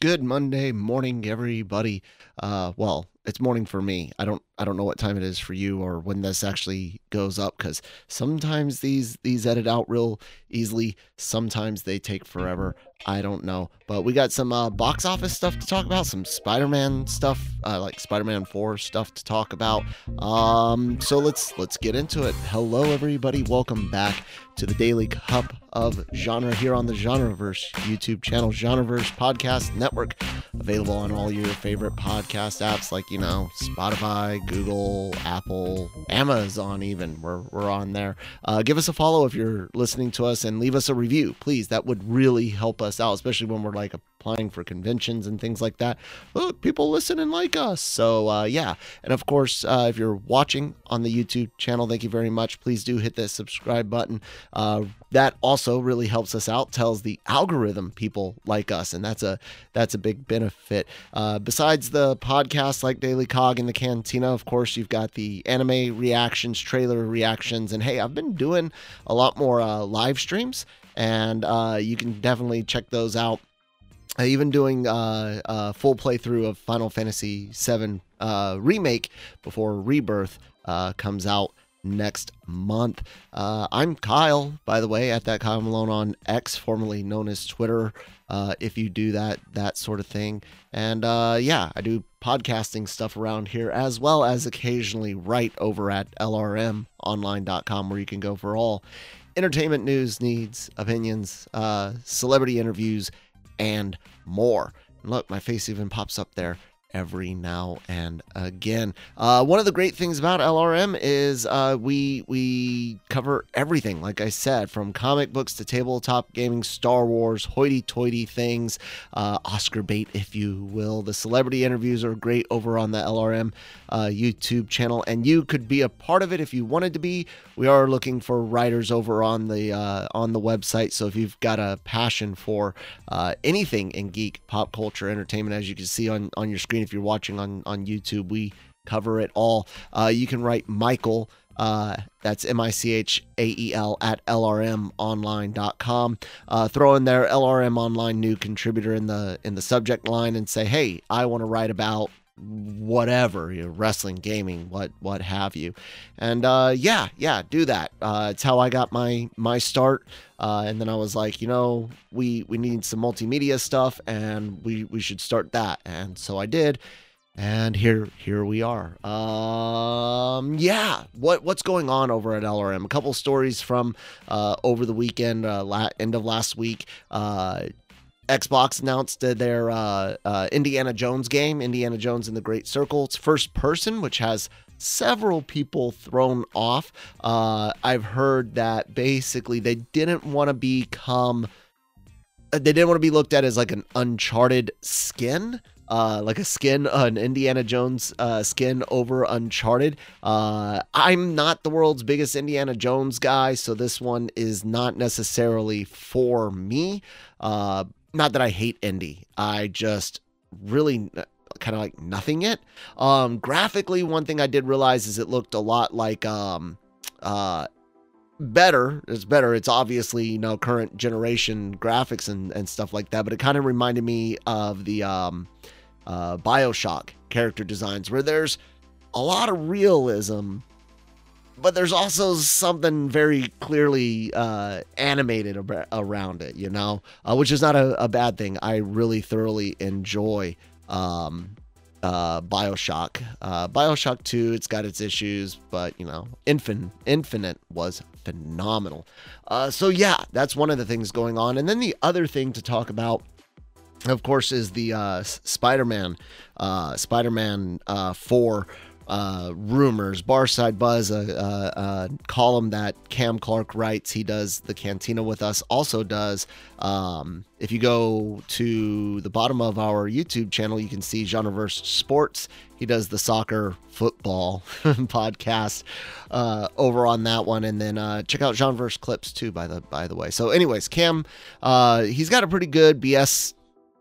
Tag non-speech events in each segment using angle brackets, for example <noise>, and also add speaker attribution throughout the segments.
Speaker 1: Good Monday morning, everybody. Uh, well, it's morning for me. I don't I don't know what time it is for you or when this actually goes up because sometimes these these edit out real easily. Sometimes they take forever. I don't know, but we got some uh, box office stuff to talk about, some Spider-Man stuff, uh, like Spider-Man 4 stuff to talk about. Um, so let's let's get into it. Hello, everybody. Welcome back to the Daily Cup of Genre here on the Genreverse YouTube channel, Genreverse Podcast Network, available on all your favorite podcast apps like you know Spotify, Google, Apple, Amazon. Even we're we're on there. Uh, give us a follow if you're listening to us, and leave us a review, please. That would really help us out, especially when we're like applying for conventions and things like that. Look, people listen and like us. So, uh, yeah. And of course, uh, if you're watching on the YouTube channel, thank you very much. Please do hit that subscribe button. Uh, that also really helps us out, tells the algorithm people like us. And that's a, that's a big benefit. Uh, besides the podcast like Daily Cog and the Cantina, of course, you've got the anime reactions, trailer reactions. And hey, I've been doing a lot more uh, live streams and uh, you can definitely check those out even doing uh, a full playthrough of Final Fantasy VII uh, remake before Rebirth uh, comes out next month. Uh, I'm Kyle, by the way, at that Kyle Malone on X, formerly known as Twitter. Uh, if you do that, that sort of thing, and yeah, I do podcasting stuff around here as well as occasionally write over at lrmonline.com, where you can go for all entertainment news, needs, opinions, celebrity interviews and more. Look, my face even pops up there every now and again. Uh, one of the great things about LRM is uh, we we cover everything. Like I said, from comic books to tabletop gaming, Star Wars, hoity-toity things, uh, Oscar bait, if you will. The celebrity interviews are great over on the LRM uh, YouTube channel, and you could be a part of it if you wanted to be. We are looking for writers over on the uh, on the website. So if you've got a passion for uh, anything in geek, pop culture, entertainment, as you can see on on your screen if you're watching on, on YouTube, we cover it all. Uh, you can write Michael. Uh, that's M I C H A E L at LRMonline.com. Uh, throw in there LRM Online new contributor in the in the subject line and say, hey, I want to write about whatever you know, wrestling gaming what what have you. And uh yeah yeah do that. Uh it's how i got my my start. Uh and then i was like you know we we need some multimedia stuff and we we should start that. And so i did. And here here we are. Um yeah what what's going on over at lrm a couple stories from uh over the weekend uh la- end of last week. Uh Xbox announced their uh, uh, Indiana Jones game, Indiana Jones in the Great Circle. It's first person, which has several people thrown off. Uh, I've heard that basically they didn't want to become, uh, they didn't want to be looked at as like an Uncharted skin. Uh, like a skin, an Indiana Jones uh, skin over Uncharted. Uh, I'm not the world's biggest Indiana Jones guy, so this one is not necessarily for me. Not that I hate Indy. I just really kind of like nothing it. Um, graphically, one thing I did realize is it looked a lot like um, uh, better. It's better. It's obviously you know current generation graphics and and stuff like that. But it kind of reminded me of the um, uh, Bioshock character designs where there's a lot of realism but there's also something very clearly uh, animated ab- around it, you know, uh, which is not a, a, bad thing. I really thoroughly enjoy um, uh, Bioshock. Uh, Bioshock 2, it's got its issues, but, you know, Infin- Infinite was phenomenal. Uh, so, yeah, that's one of the things going on. And then the other thing to talk about of course, is the uh, Spider-Man, uh, Spider-Man uh, 4 uh, rumors. Barside Buzz, a, a, a, column that Cam Clark writes. He does the Cantina with us. Also does. Um, if you go to the bottom of our YouTube channel, you can see Genreverse Sports. He does the soccer football <laughs> podcast uh, over on that one, and then uh, check out Genreverse clips too. By the by the way. So, anyways, Cam, uh, he's got a pretty good BS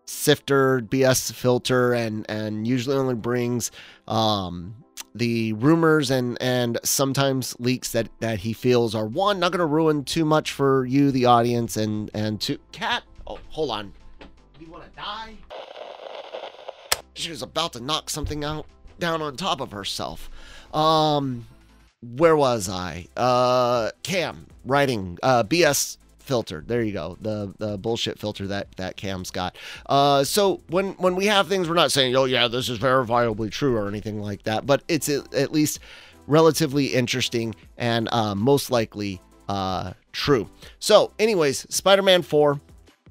Speaker 1: sifter, BS filter, and and usually only brings um, the rumors and and sometimes leaks that that he feels are one not going to ruin too much for you the audience and and two cat oh hold on you want to die she was about to knock something out down on top of herself. Um, where was I? Uh, Cam writing uh, BS filter. There you go. The the bullshit filter that that Cam's got. Uh, so when when we have things, we're not saying, oh yeah, this is verifiably true or anything like that, but it's at least relatively interesting and uh, most likely uh, true. So, anyways, Spider-Man Four.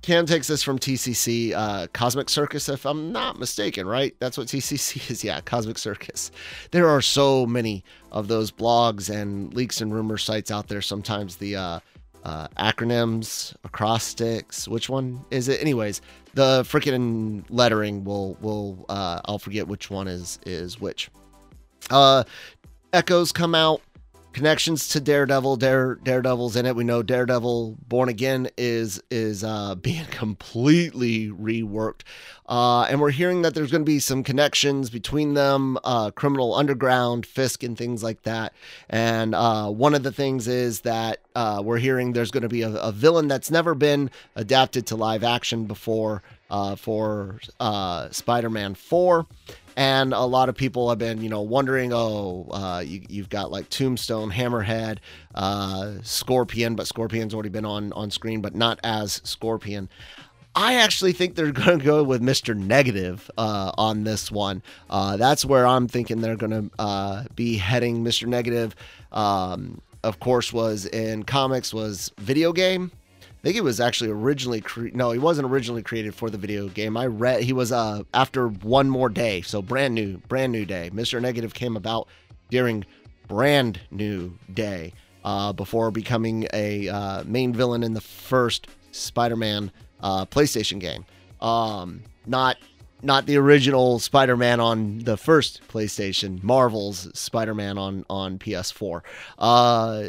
Speaker 1: Cam takes this from TCC, uh, Cosmic Circus, if I'm not mistaken, right? That's what TCC <laughs> is. Yeah, Cosmic Circus. There are so many of those blogs and leaks and rumor sites out there. Sometimes the uh, uh, acronyms, acrostics. Which one is it? Anyways, the freaking lettering will will uh, I'll forget which one is is which. Uh, echoes come out connections to Daredevil. Dare Daredevil's in it. We know Daredevil Born Again is is uh, <laughs> being completely reworked, uh, and we're hearing that there's going to be some connections between them, uh, Criminal Underground, Fisk, and things like that. And uh, one of the things is that uh, we're hearing there's going to be a, a, villain that's never been adapted to live action before uh, for Spider-Man Four and a lot of people have been you know wondering oh uh, you, have got like tombstone hammerhead uh, scorpion but scorpion's already been on on screen but not as scorpion I actually think they're <laughs> going to go with Mr. Negative uh, on this one. Uh, that's where I'm thinking they're going to uh, be heading. Mr. Negative, um, of course, was in comics, was video game. I think it was actually originally cre- no, he wasn't originally created for the video game. I read he was uh after one more day, so brand new, brand new day. Mr. Negative came about during brand new day uh, before becoming a uh, main villain in the first Spider-Man uh, PlayStation game. Um, not not the original Spider-Man on the first PlayStation, Marvel's Spider-Man on on PS4. Uh,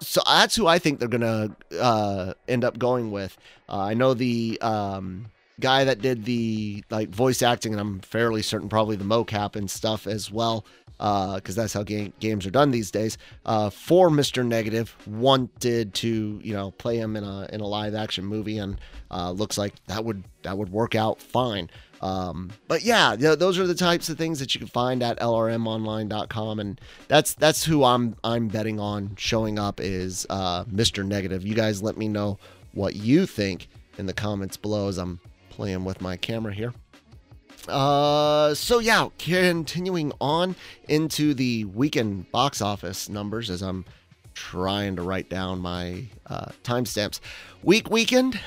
Speaker 1: so that's who I think they're gonna uh, end up going with. Uh, I know the um, guy that did the like voice acting, and I'm fairly certain probably the mocap and stuff as well, because uh, that's how ga- games are done these days. Uh, for Mister Negative, wanted to you know play him in a in a live action movie, and uh, looks like that would that would work out fine. Um, but yeah, those are the types of things that you can find at lrmonline.com, and that's that's who I'm I'm betting on showing up is uh, Mr. Negative. You guys let me know what you think in the comments below as I'm playing with my camera here. Uh, so yeah, continuing on into the weekend box office numbers as I'm trying to write down my uh, timestamps. Week weekend,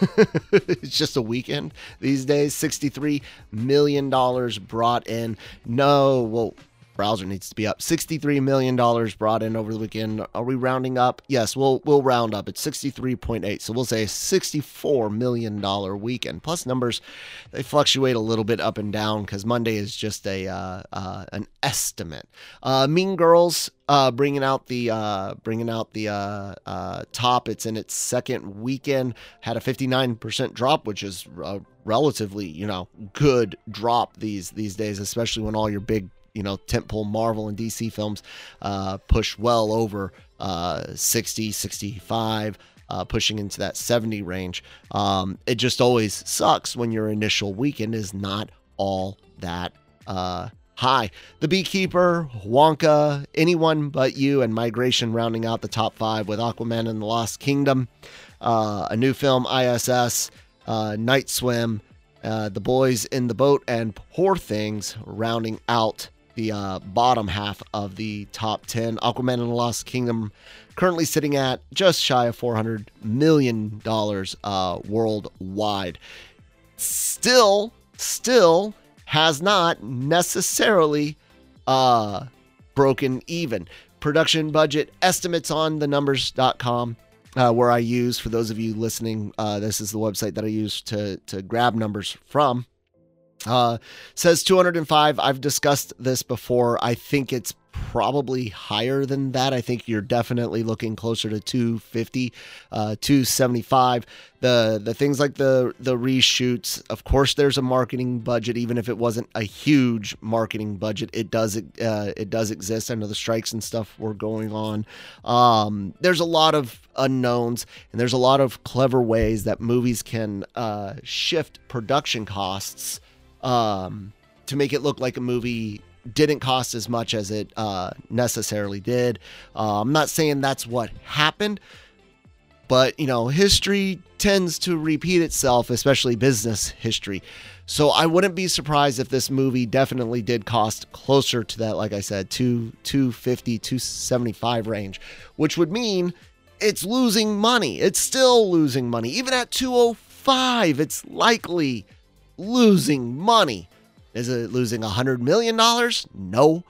Speaker 1: <laughs> it's just a weekend these days. $63 million brought in. No, well, browser needs to be up. $63 million brought in over the weekend. Are we rounding up? Yes, we'll we'll round up. It's 63.8. So we'll say $64 million weekend. Plus numbers, they fluctuate a little bit up and down because Monday is just a uh, uh, an estimate. Uh, mean Girls uh, bringing out the uh, bringing out the uh, top. It's in its second weekend. Had a 59% drop, which is relatively you know good drop these these days, especially when all your big you know tentpole Marvel and DC films uh, push well over uh, 60, 65. Uh, pushing into that 70 range. Um, it just always sucks when your initial weekend is not all that uh, high. The Beekeeper, Wonka, Anyone But You, and Migration rounding out the top five with Aquaman and the Lost Kingdom. Uh, a new film, ISS, uh, Night Swim, uh, The Boys in the Boat, and Poor Things rounding out the uh, bottom half of the top 10. Aquaman and the Lost Kingdom currently sitting at just shy of $400 million uh, worldwide. Still, still has not necessarily uh, broken even. Production budget estimates on the numbers.com. Uh, where I use, for those of you listening, uh, this is the website that I use to, to grab numbers from. Uh, says 205. I've discussed this before. I think it's probably higher than that. I think you're definitely looking closer to 250, uh, 275. The the things like the the reshoots, of course, there's a marketing budget. Even if it wasn't a huge marketing budget, it does uh, it does exist. I know the strikes and stuff were going on. Um, there's a lot of unknowns, and there's a lot of clever ways that movies can uh, shift production costs um, to make it look like a movie didn't cost as much as it uh, necessarily did. Uh, I'm not saying that's what happened, but you know, history tends to repeat itself, especially business history. So I wouldn't be surprised if this movie definitely did cost closer to that, like I said, two 250, 275 range, which would mean it's losing money. It's still losing money. Even at 205, it's likely losing money. Is it losing a hundred million dollars? No,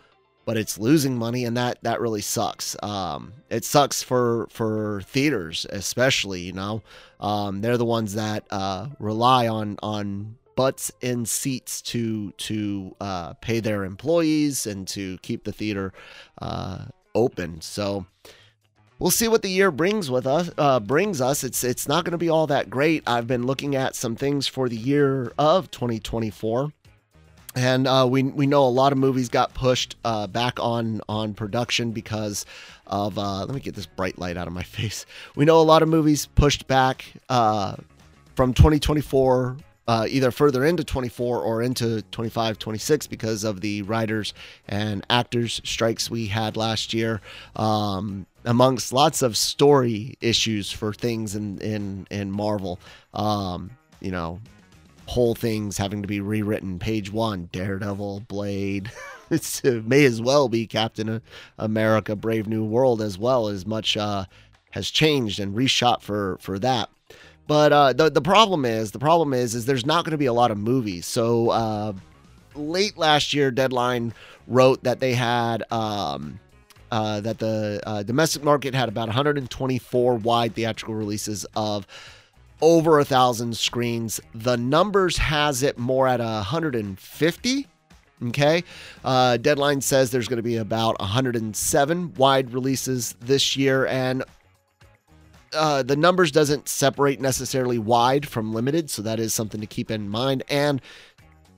Speaker 1: but it's losing money, and that that really sucks. Um, it sucks for for theaters, especially. You know, um, they're the ones that uh, rely on on butts in seats to to uh, pay their employees and to keep the theater uh, open. So we'll see what the year brings with us. Uh, brings us. It's it's not going to be all that great. I've been looking at some things for the year of 2024. And uh, we we know a lot of movies got pushed uh, back on on production because of uh, let me get this bright light out of my <laughs> face. We know a lot of movies pushed back uh, from 2024 uh, either further into 24 or into 25, 26 because of the writers and actors strikes we had last year. Um, amongst lots of story issues for things in in in Marvel, um, you know, whole things having to be rewritten. Page one, Daredevil, Blade. <laughs> it may as well be Captain America: Brave New World as well. As much uh, has changed and reshot for for that. But uh, the the problem is the problem is is there's not going to be a lot of movies. So uh, late last year, Deadline wrote that they had um, uh, that the uh, domestic market had about 124 wide theatrical releases of over a thousand screens. The numbers has it more at 150. Okay. Uh, Deadline says there's going to be about 107 wide releases this year, and uh, the numbers doesn't separate necessarily wide from limited, so that is something to keep in mind. And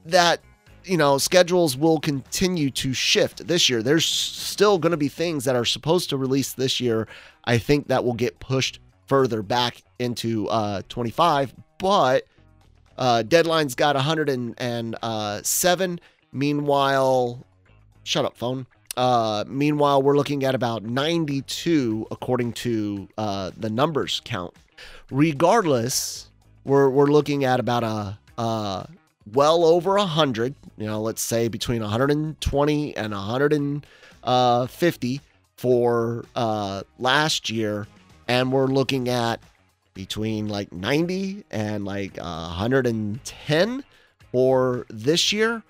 Speaker 1: that you know schedules will continue to shift this year. There's still going to be things that are supposed to release this year. I think that will get pushed further back into uh, 25, but uh, deadline's got 107. Uh, Meanwhile, shut up, phone. Uh, meanwhile, we're looking at about 92 according to uh, the numbers count. Regardless, we're, we're looking at about a, uh, well over 100, you know, let's say between 120 and 150 for uh, last year. And we're looking at between like 90 and like 110 for this year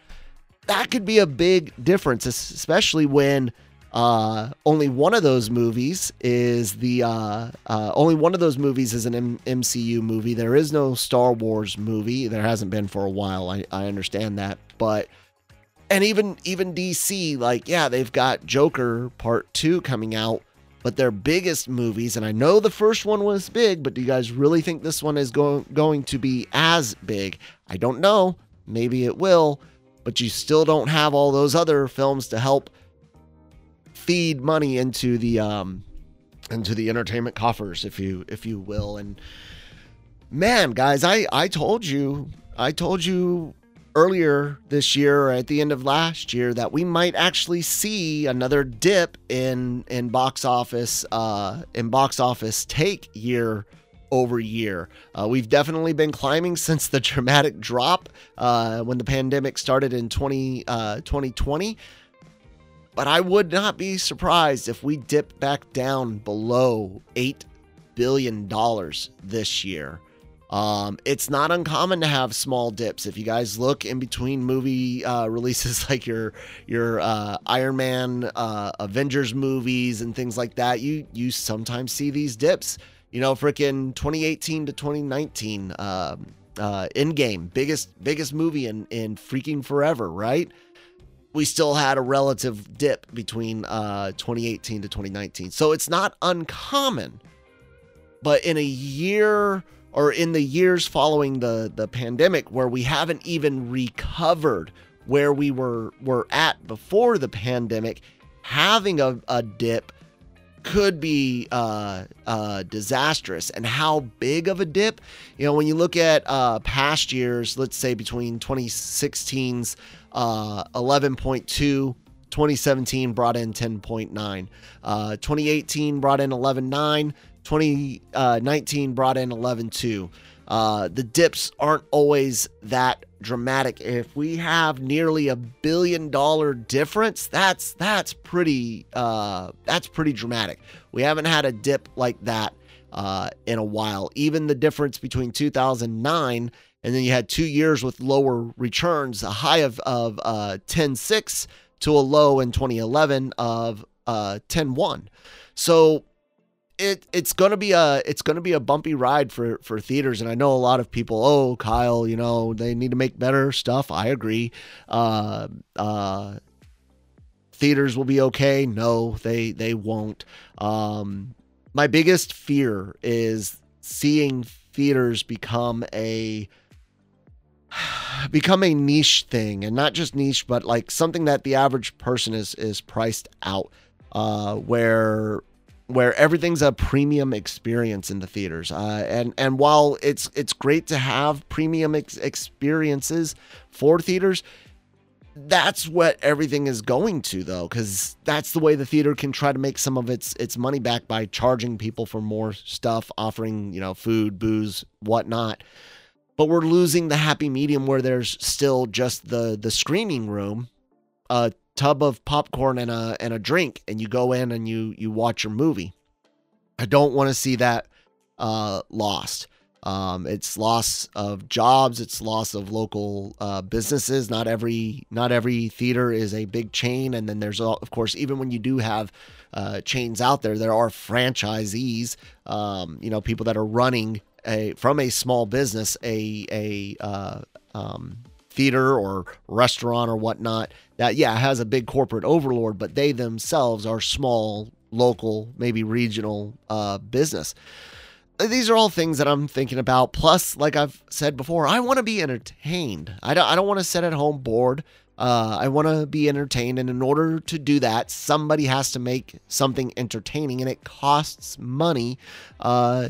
Speaker 1: that could be a big difference, especially when uh, only one of those movies is the uh, uh, only one of those movies is an M- MCU movie. There is no Star Wars movie. There hasn't been for a while. I, I understand that, but and even even DC, like yeah, they've got Joker Part Two coming out, but their biggest movies, and I know the first one was big, but do you guys really think this one is going going to be as big? I don't know. Maybe it will but you still don't have all those other films to help feed money into the um into the entertainment coffers if you if you will and man guys i i told you i told you earlier this year or at the end of last year that we might actually see another dip in in box office uh in box office take year over year. Uh, we've definitely been climbing <laughs> since the dramatic drop uh, when the pandemic started in 20, uh, 2020. But I would not be surprised if we dip back down below $8 billion this year. Um, it's not uncommon to have small dips. If you guys look in between movie uh, <laughs> releases like your your uh, Iron Man, uh, Avengers movies, and things like that, you you sometimes see these dips. You know, freaking 2018 to 2019, um, uh, Endgame, biggest biggest movie in in freaking forever, right? We still had a relative dip between uh, 2018 to 2019, so it's not uncommon. But in a year or in the years following the the pandemic, where we haven't even recovered where we were were at before the pandemic, having a, a dip could be uh, uh, disastrous. And how big of a dip? You know, when you look at uh, past years, let's say between 2016's uh, 11.2, 2017 brought in 10.9, uh, 2018 brought in 11.9, 2019 brought in 11.2. Uh, the dips aren't always that dramatic. If we have nearly a billion dollar difference, that's that's pretty uh, that's pretty dramatic. We haven't had a dip like that uh, in a while. Even the difference between 2009 and then you had two years with lower returns, a high of of uh, 10.6 to a low in 2011 of uh, 10.1. So it it's gonna be a it's gonna be a bumpy ride for for theaters, and I know a lot of people. Oh, Kyle, you know they need to make better stuff. I agree. Uh, uh, theaters will be okay. No, they they won't. Um, my biggest fear is seeing theaters become a <sighs> become a niche thing and not just niche but like something that the average person is is priced out uh where where everything's a premium experience in the theaters. Uh, and and while it's it's great to have premium ex- experiences for theaters, that's what everything is going to though, because that's the way the theater can try to make some of its its money back by charging people for more stuff, offering you know food, booze, whatnot. But we're losing the happy medium where there's still just the the screening room, a tub of popcorn and a and a drink and you go in and you you watch your movie. I don't want to see that uh, lost. Um, it's loss of jobs. It's loss of local uh, businesses. Not every not every theater is a big chain, and then there's of course even when you do have uh, chains out there, there are franchisees. Um, you know, people that are running a from a small business a a uh, um, theater or restaurant or whatnot that yeah has a big corporate overlord but they themselves are small local maybe regional uh, business. These are all things that i'm thinking about. Plus like i've said before i want to be entertained. I don't, I don't want to sit at home bored. Uh, i want to be entertained and in order to do that somebody has to make something entertaining and it costs money uh,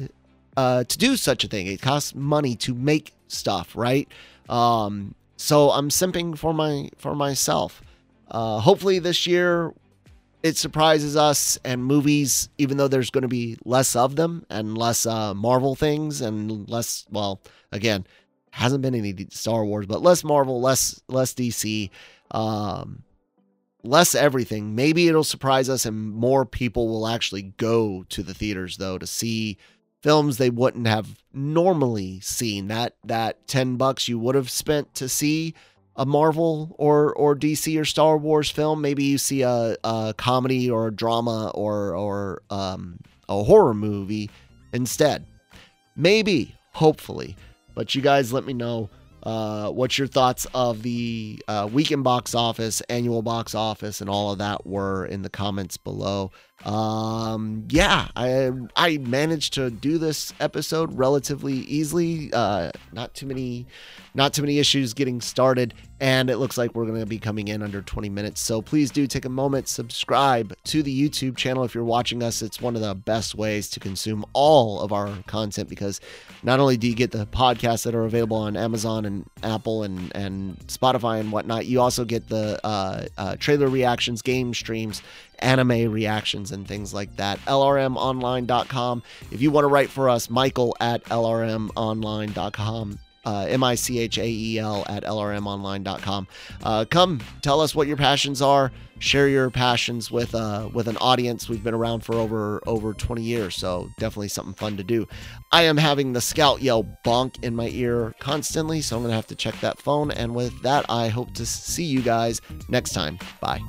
Speaker 1: uh, to do such a thing it costs money to make stuff right um, so I'm simping for my for myself. Uh, hopefully this year it surprises us and movies, even though there's going to be less of them and less uh, Marvel things and less. Well, again, hasn't been any Star Wars, but less Marvel, less less DC, um, less everything. Maybe it'll surprise us and more people will actually go to the theaters though to see films they wouldn't have normally seen. That that 10 bucks you would have spent to see a Marvel or or DC or Star Wars film, maybe you see a, a comedy or a drama or or um, a horror movie instead. Maybe, hopefully. But you guys let me know uh, what your thoughts of the uh, weekend box office, annual box office, and all of that were in the comments below. Um, yeah, I I managed to do this episode relatively easily. Uh, not too many, not too many issues getting started, and it looks like we're going to be coming in under 20 minutes. So please do take a moment, subscribe to the YouTube channel if you're watching us. It's one of the best ways to consume all of our content because not only do you get the podcasts that are available on Amazon and Apple and and Spotify and whatnot, you also get the uh, uh, trailer reactions, game streams, anime reactions and things like that. LRMonline.com. If you want to write for us, Michael at LRMonline.com. Uh, M I C H A E L at LRMonline.com. Uh, come tell us what your passions are. Share your passions with uh, with an audience. We've been around for over over 20 years, so definitely something fun to do. I am having the scout yell bonk in my ear constantly, so I'm gonna have to check that phone. And with that, I hope to see you guys next time. Bye.